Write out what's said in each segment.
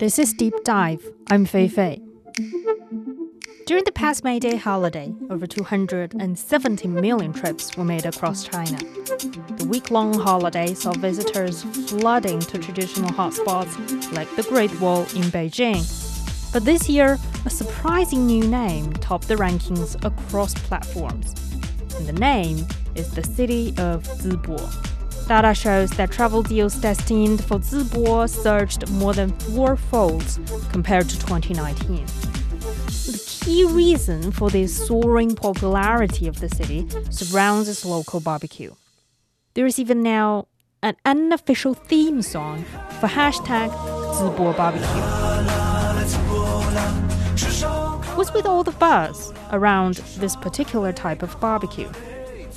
This is Deep Dive. I'm Fei Fei. During the past May Day holiday, over 270 million trips were made across China. The week long holiday saw visitors flooding to traditional hotspots like the Great Wall in Beijing. But this year, a surprising new name topped the rankings across platforms. And the name is the city of Zibo. Data shows that travel deals destined for Zibo surged more than fourfold compared to 2019 The key reason for the soaring popularity of the city surrounds its local barbecue. There is even now an unofficial theme song for hashtag Zibo Barbecue. What's with all the buzz around this particular type of barbecue?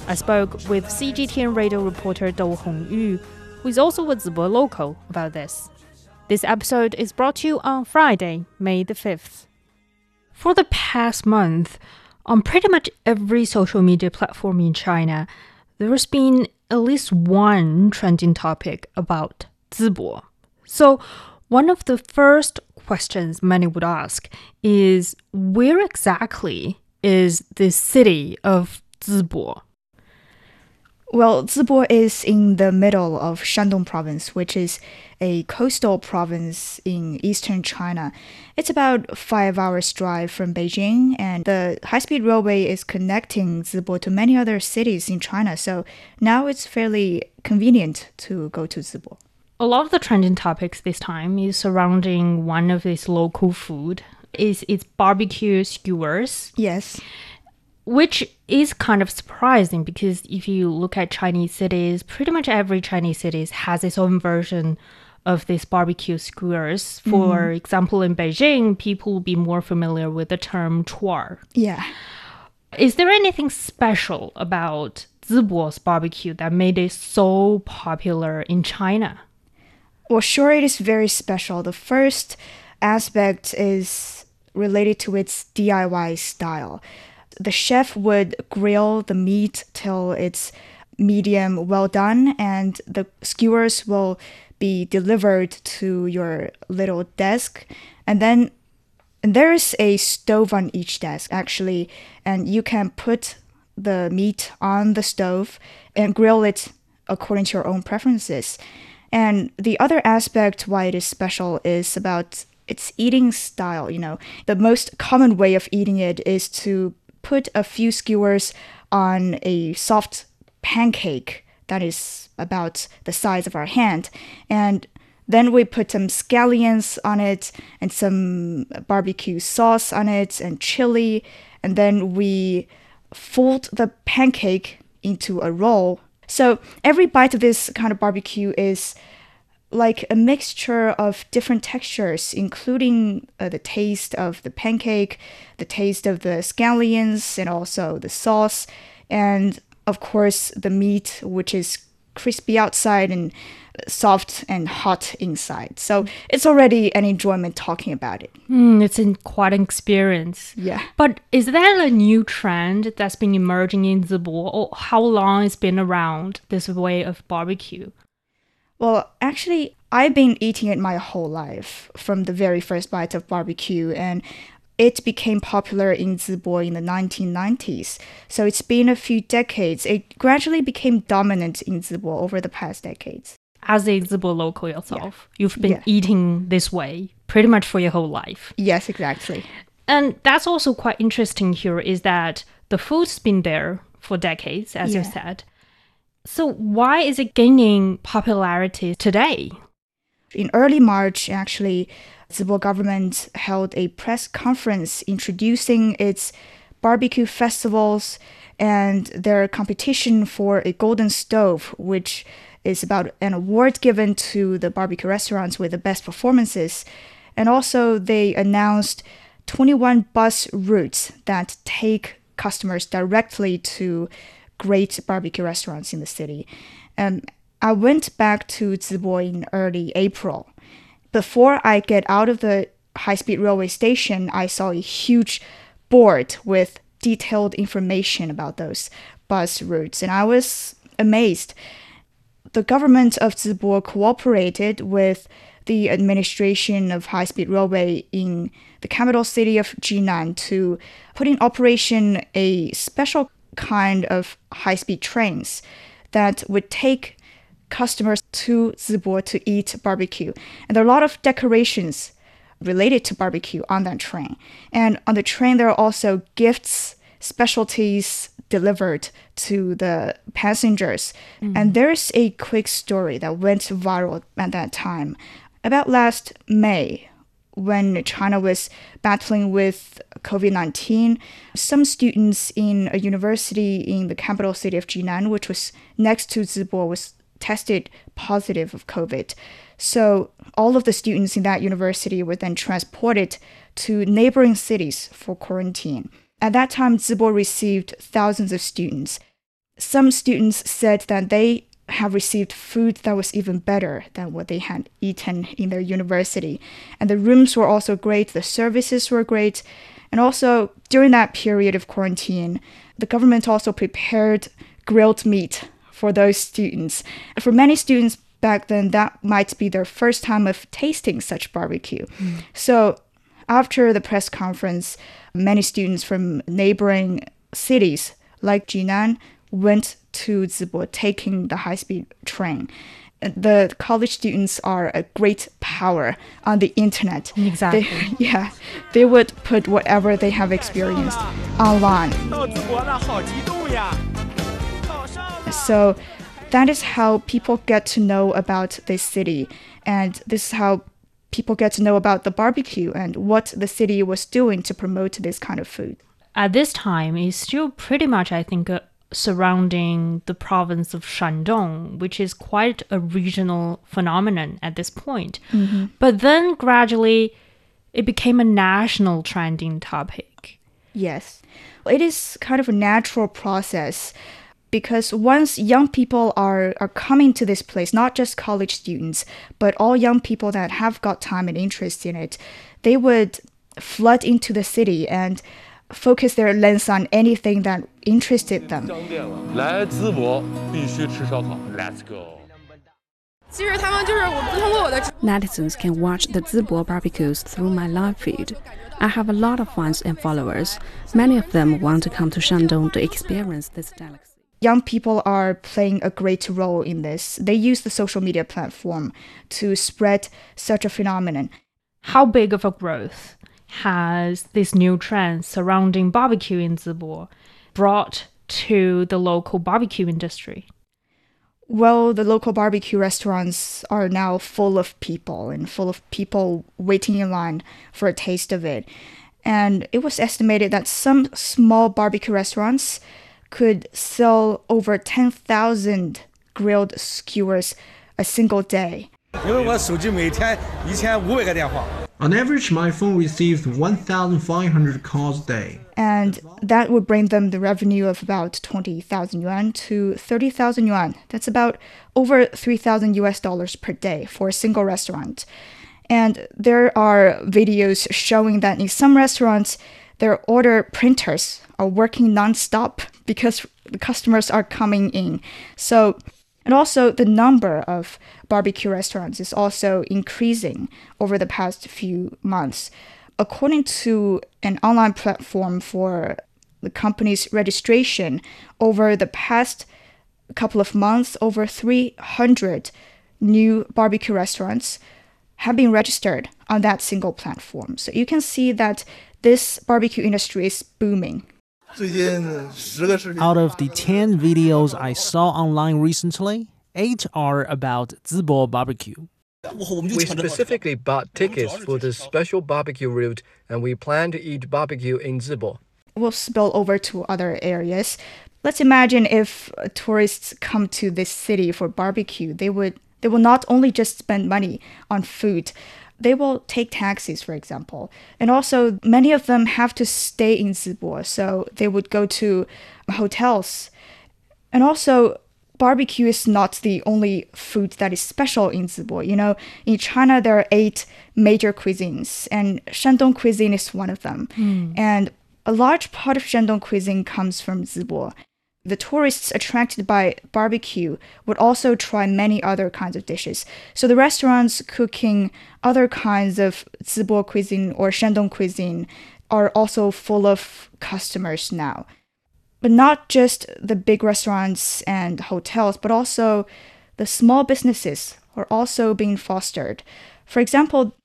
I spoke with CGTN radio reporter Dou Hongyu, who is also a Zibo local, about this. This episode is brought to you on Friday, May the 5th. For the past month, on pretty much every social media platform in China, there's been at least one trending topic about Zibo. So, one of the first questions many would ask is where exactly is the city of Zibo? Well, Zibo is in the middle of Shandong province, which is a coastal province in eastern China. It's about five hours drive from Beijing, and the high-speed railway is connecting Zibo to many other cities in China. So now it's fairly convenient to go to Zibo. A lot of the trending topics this time is surrounding one of its local food. Is its barbecue skewers? Yes which is kind of surprising because if you look at Chinese cities, pretty much every Chinese city has its own version of these barbecue skewers. For mm. example, in Beijing, people will be more familiar with the term chuar. Yeah. Is there anything special about Zibo's barbecue that made it so popular in China? Well, sure, it is very special. The first aspect is related to its DIY style the chef would grill the meat till it's medium well done, and the skewers will be delivered to your little desk. And then and there's a stove on each desk actually, and you can put the meat on the stove and grill it according to your own preferences. And the other aspect why it is special is about its eating style. You know, the most common way of eating it is to put a few skewers on a soft pancake that is about the size of our hand. And then we put some scallions on it and some barbecue sauce on it and chili. And then we fold the pancake into a roll. So every bite of this kind of barbecue is like a mixture of different textures, including uh, the taste of the pancake, the taste of the scallions, and also the sauce, and of course the meat, which is crispy outside and soft and hot inside. So it's already an enjoyment talking about it. Mm, it's in quite an experience. Yeah. But is that a new trend that's been emerging in Zibo, or how long it's been around this way of barbecue? Well, actually, I've been eating it my whole life from the very first bite of barbecue, and it became popular in Zibo in the 1990s. So it's been a few decades. It gradually became dominant in Zibo over the past decades. As a Zibo local yourself, yeah. you've been yeah. eating this way pretty much for your whole life. Yes, exactly. And that's also quite interesting here is that the food's been there for decades, as yeah. you said. So, why is it gaining popularity today? In early March, actually, Zibo government held a press conference introducing its barbecue festivals and their competition for a golden stove, which is about an award given to the barbecue restaurants with the best performances. And also, they announced 21 bus routes that take customers directly to great barbecue restaurants in the city. And I went back to Zibo in early April. Before I get out of the high speed railway station, I saw a huge board with detailed information about those bus routes, and I was amazed. The government of Zibo cooperated with the administration of high speed railway in the capital city of Jinan to put in operation a special kind of high speed trains that would take customers to Zibo to eat barbecue. And there are a lot of decorations related to barbecue on that train. And on the train, there are also gifts, specialties delivered to the passengers. Mm. And there's a quick story that went viral at that time. About last May, when China was battling with COVID 19, some students in a university in the capital city of Jinan, which was next to Zibo, was tested positive of COVID. So all of the students in that university were then transported to neighboring cities for quarantine. At that time, Zibo received thousands of students. Some students said that they have received food that was even better than what they had eaten in their university. And the rooms were also great, the services were great. And also, during that period of quarantine, the government also prepared grilled meat for those students. And for many students, back then that might be their first time of tasting such barbecue. Mm. So after the press conference, many students from neighboring cities like Jinan went to Zibo taking the high-speed train. The college students are a great power on the internet. Exactly. They, yeah, they would put whatever they have experienced online. So that is how people get to know about this city. And this is how people get to know about the barbecue and what the city was doing to promote this kind of food. At this time, it's still pretty much, I think, surrounding the province of Shandong, which is quite a regional phenomenon at this point. Mm-hmm. But then gradually, it became a national trending topic. Yes. It is kind of a natural process because once young people are, are coming to this place, not just college students, but all young people that have got time and interest in it, they would flood into the city and focus their lens on anything that interested them. Let's go. Netizens can watch the Zibo barbecues through my live feed. I have a lot of fans and followers. Many of them want to come to Shandong to experience this delicacy young people are playing a great role in this. They use the social media platform to spread such a phenomenon. How big of a growth has this new trend surrounding barbecue in Zibo brought to the local barbecue industry? Well, the local barbecue restaurants are now full of people and full of people waiting in line for a taste of it. And it was estimated that some small barbecue restaurants could sell over 10,000 grilled skewers a single day. On average, my phone receives 1,500 calls a day. And that would bring them the revenue of about 20,000 yuan to 30,000 yuan. That's about over 3,000 US dollars per day for a single restaurant. And there are videos showing that in some restaurants, their order printers are working nonstop because the customers are coming in. So, and also the number of barbecue restaurants is also increasing over the past few months. According to an online platform for the company's registration, over the past couple of months, over 300 new barbecue restaurants have been registered on that single platform. So you can see that this barbecue industry is booming. Out of the 10 videos I saw online recently, 8 are about Zibo barbecue. We specifically bought tickets for the special barbecue route and we plan to eat barbecue in Zibo. We'll spill over to other areas. Let's imagine if uh, tourists come to this city for barbecue, they would they will not only just spend money on food, they will take taxis, for example. And also, many of them have to stay in Zibo, so they would go to hotels. And also, barbecue is not the only food that is special in Zibo. You know, in China, there are eight major cuisines, and Shandong cuisine is one of them. Mm. And a large part of Shandong cuisine comes from Zibo. The tourists attracted by barbecue would also try many other kinds of dishes. So the restaurants cooking other kinds of Zibo cuisine or Shandong cuisine are also full of customers now. But not just the big restaurants and hotels, but also the small businesses are also being fostered. For example,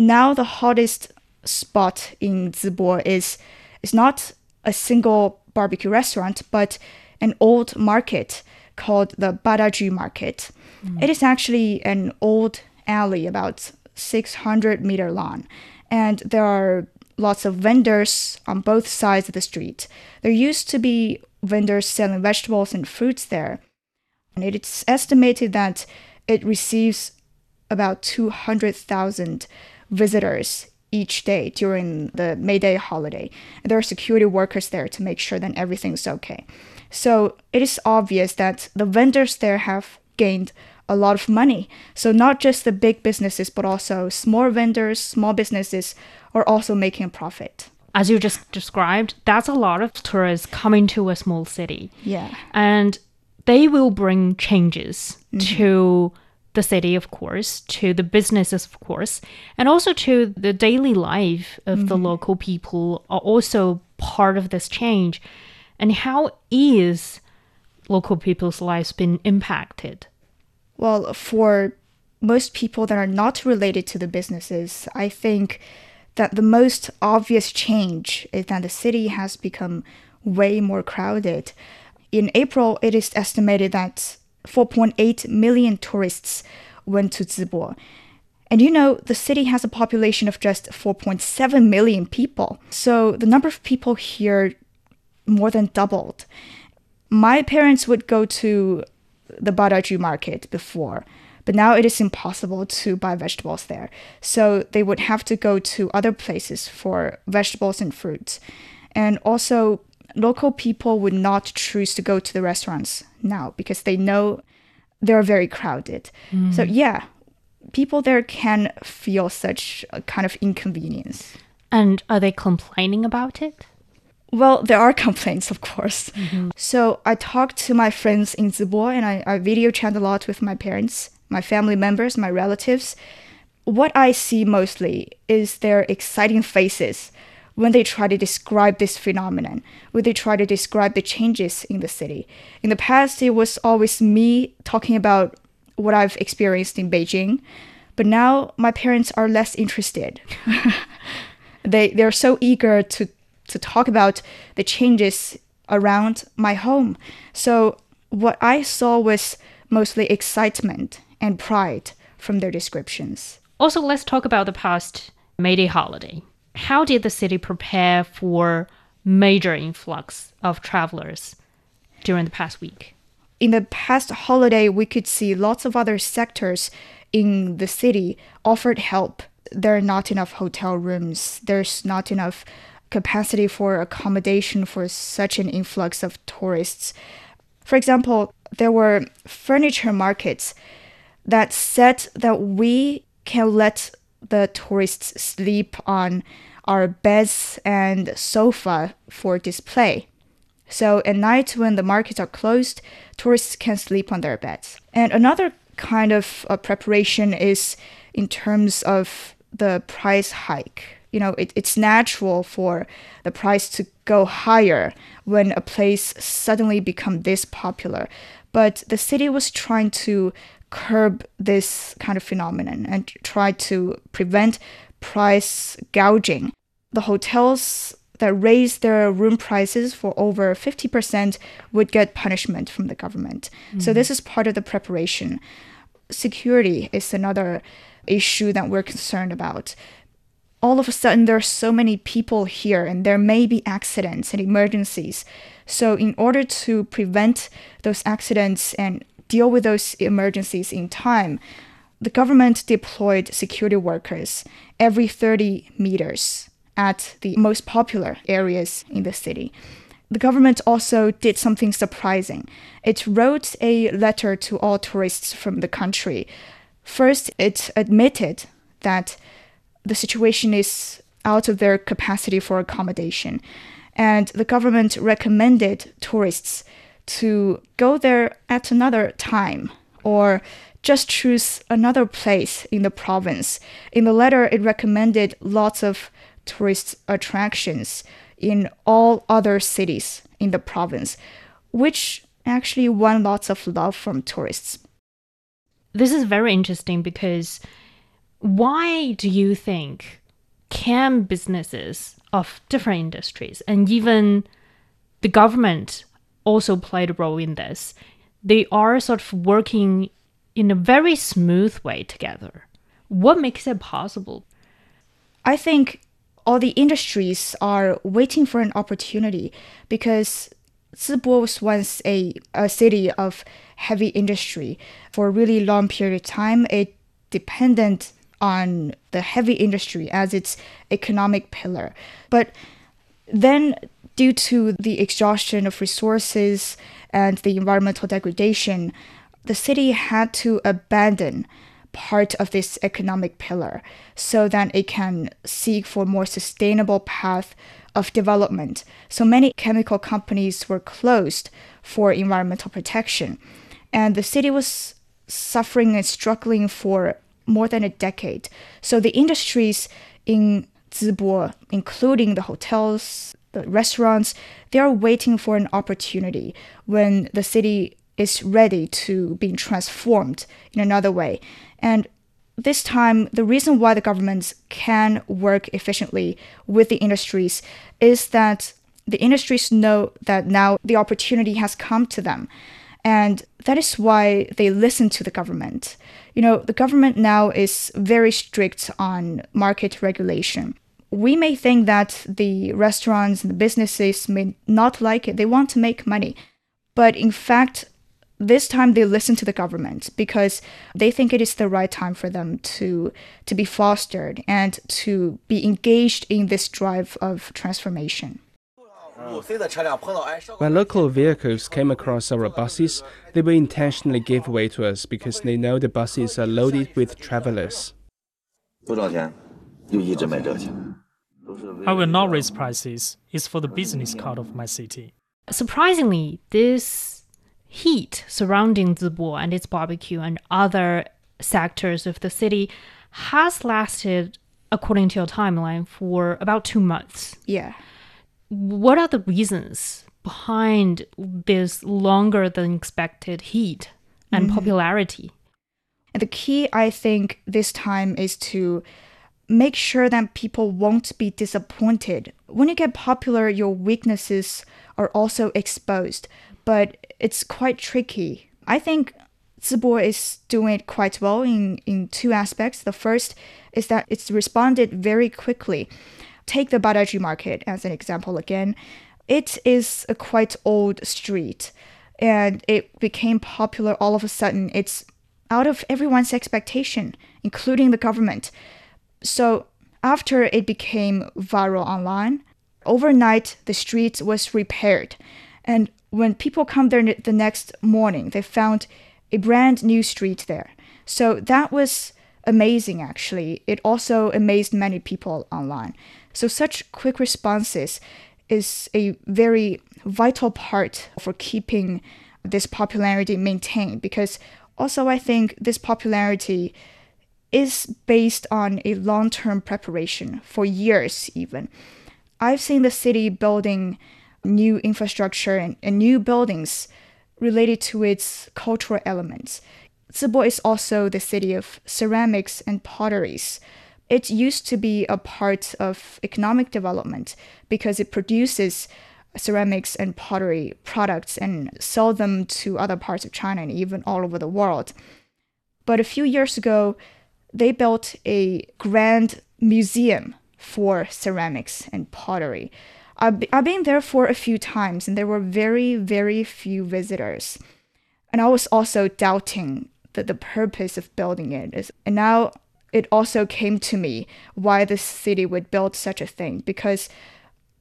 now the hottest spot in Zibo is is not a single barbecue restaurant, but an old market called the Badaju Market. Hmm. It is actually an old alley about 600 meter long, and there are lots of vendors on both sides of the street. There used to be vendors selling vegetables and fruits there, and it's estimated that it receives about 200,000 visitors each day during the May Day holiday. And there are security workers there to make sure that everything's okay. So it is obvious that the vendors there have gained a lot of money. So not just the big businesses, but also small vendors, small businesses are also making a profit. As you just described, that's a lot of tourists coming to a small city. Yeah. And they will bring changes mm-hmm. to the city, of course, to the businesses, of course, and also to the daily life of the mm-hmm. local people are also part of this change. And how is local people's lives been impacted? Well, for most people that are not related to the businesses, I think that the most obvious change is that the city has become way more crowded. In April, it is estimated that 4.8 million tourists went to Zibo. And you know, the city has a population of just 4.7 million people. So the number of people here more than doubled. My parents would go to the Badaju market before, but now it is impossible to buy vegetables there. So they would have to go to other places for vegetables and fruits. And also, local people would not choose to go to the restaurants now because they know they're very crowded. So, mm. yeah, people there can feel such a kind of inconvenience. And are they complaining about it? Well, there are complaints, of course. Mm-hmm. So I talked to my friends in Zibo and I, I video chat a lot with my parents, my family members, my relatives. What I see mostly is their exciting faces when they try to describe this phenomenon, when they try to describe the changes in the city. In the past, it was always me talking about what I've experienced in Beijing, but now my parents are less interested. they they're so eager to to talk about the changes around my home. So what I saw was mostly excitement and pride from their descriptions. Also, let's talk about the past May Day holiday. How did the city prepare for major influx of travelers during the past week? In the past holiday, we could see lots of other sectors in the city offered help. There are not enough hotel rooms. There's not enough capacity for accommodation for such an influx of tourists. For example, there were furniture markets that said that we can let the tourists sleep on our beds and sofa for display. So at night when the markets are closed, tourists can sleep on their beds. And another kind of uh, preparation is in terms of the price hike. You know, it, it's natural for the price to go higher when a place suddenly become this popular. But the city was trying to curb this kind of phenomenon and try to prevent price gouging. The hotels that raised their room prices for over 50% would get punishment from the government. So mm. this is part of the preparation. Security is another issue that we're concerned about. All of a sudden, there are so many people here, and there may be accidents and emergencies. So, in order to prevent those accidents and deal with those emergencies in time, the government deployed security workers every 30 meters at the most popular areas in the city. The government also did something surprising. It wrote a letter to all tourists from the country. First, it admitted that the situation is out of their capacity for accommodation, and the government recommended tourists to go there at another time or just choose another place in the province. In the letter, it recommended lots of tourist attractions in all other cities in the province, which actually won lots of love from tourists. This is very interesting because why do you think can businesses of different industries and even the government also played a role in this? They are sort of working in a very smooth way together. What makes it possible? I think all the industries are waiting for an opportunity because Zibo was once a, a city of heavy industry. For a really long period of time, it depended on the heavy industry as its economic pillar. But then, due to the exhaustion of resources and the environmental degradation, the city had to abandon part of this economic pillar so that it can seek for more sustainable path of development. So many chemical companies were closed for environmental protection. And the city was suffering and struggling for more than a decade. So the industries in Zibo, including the hotels, the restaurants, they are waiting for an opportunity when the city is ready to be transformed in another way. And this time, the reason why the governments can work efficiently with the industries is that the industries know that now the opportunity has come to them. And that is why they listen to the government. You know, the government now is very strict on market regulation. We may think that the restaurants and the businesses may not like it, they want to make money. But in fact, this time they listen to the government because they think it is the right time for them to to be fostered and to be engaged in this drive of transformation. When local vehicles came across our buses, they will intentionally give way to us because they know the buses are loaded with travelers. I will not raise prices. It's for the business card of my city. Surprisingly, this heat surrounding Zibo and its barbecue and other sectors of the city has lasted, according to your timeline, for about two months. Yeah. What are the reasons behind this longer than expected heat and mm-hmm. popularity? And the key, I think, this time is to make sure that people won't be disappointed. When you get popular, your weaknesses are also exposed but it's quite tricky. I think Zibo is doing it quite well in, in two aspects. The first is that it's responded very quickly. Take the Badaju market as an example again. It is a quite old street and it became popular all of a sudden. It's out of everyone's expectation, including the government. So after it became viral online, overnight the street was repaired. And when people come there the next morning, they found a brand new street there. So that was amazing, actually. It also amazed many people online. So, such quick responses is a very vital part for keeping this popularity maintained because also I think this popularity is based on a long term preparation for years, even. I've seen the city building new infrastructure and, and new buildings related to its cultural elements. Zibo is also the city of ceramics and potteries. It used to be a part of economic development because it produces ceramics and pottery products and sell them to other parts of China and even all over the world. But a few years ago, they built a grand museum for ceramics and pottery. I've, I've been there for a few times and there were very, very few visitors. And I was also doubting that the purpose of building it is. And now it also came to me why the city would build such a thing because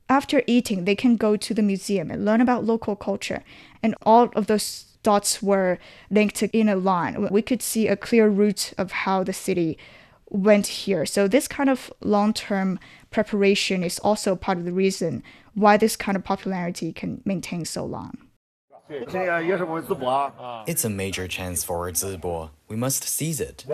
after eating, they can go to the museum and learn about local culture. And all of those dots were linked in a line. We could see a clear route of how the city went here. So this kind of long-term preparation is also part of the reason why this kind of popularity can maintain so long. It's a major chance for Zibo. We must seize it.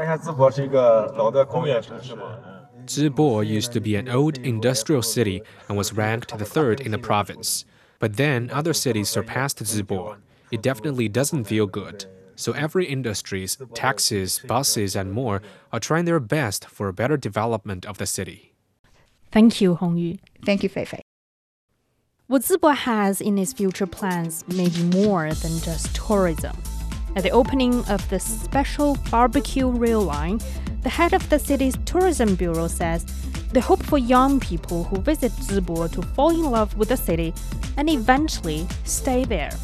Zibo used to be an old industrial city and was ranked the third in the province. But then other cities surpassed Zibo. It definitely doesn't feel good. So every industries, taxis, buses, and more are trying their best for a better development of the city. Thank you, Hongyu. Thank you, Fei What Zibo has in its future plans may be more than just tourism. At the opening of the special barbecue rail line, the head of the city's tourism bureau says they hope for young people who visit Zibo to fall in love with the city and eventually stay there.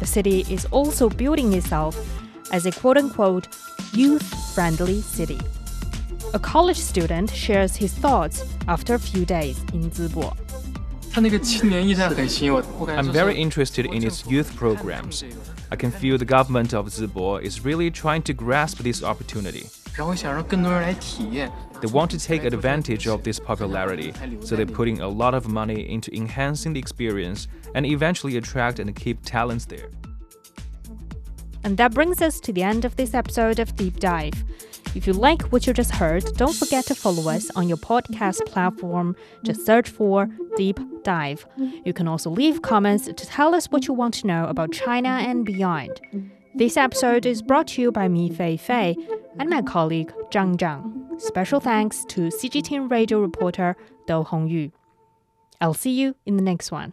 The city is also building itself as a quote unquote youth friendly city. A college student shares his thoughts after a few days in Zibo. I'm very interested in its youth programs. I can feel the government of Zibo is really trying to grasp this opportunity. They want to take advantage of this popularity, so they're putting a lot of money into enhancing the experience and eventually attract and keep talents there. And that brings us to the end of this episode of Deep Dive. If you like what you just heard, don't forget to follow us on your podcast platform. Just search for Deep Dive. You can also leave comments to tell us what you want to know about China and beyond. This episode is brought to you by me, Fei Fei, and my colleague, Zhang Zhang. Special thanks to CGTN radio reporter, Dou Hongyu. I'll see you in the next one.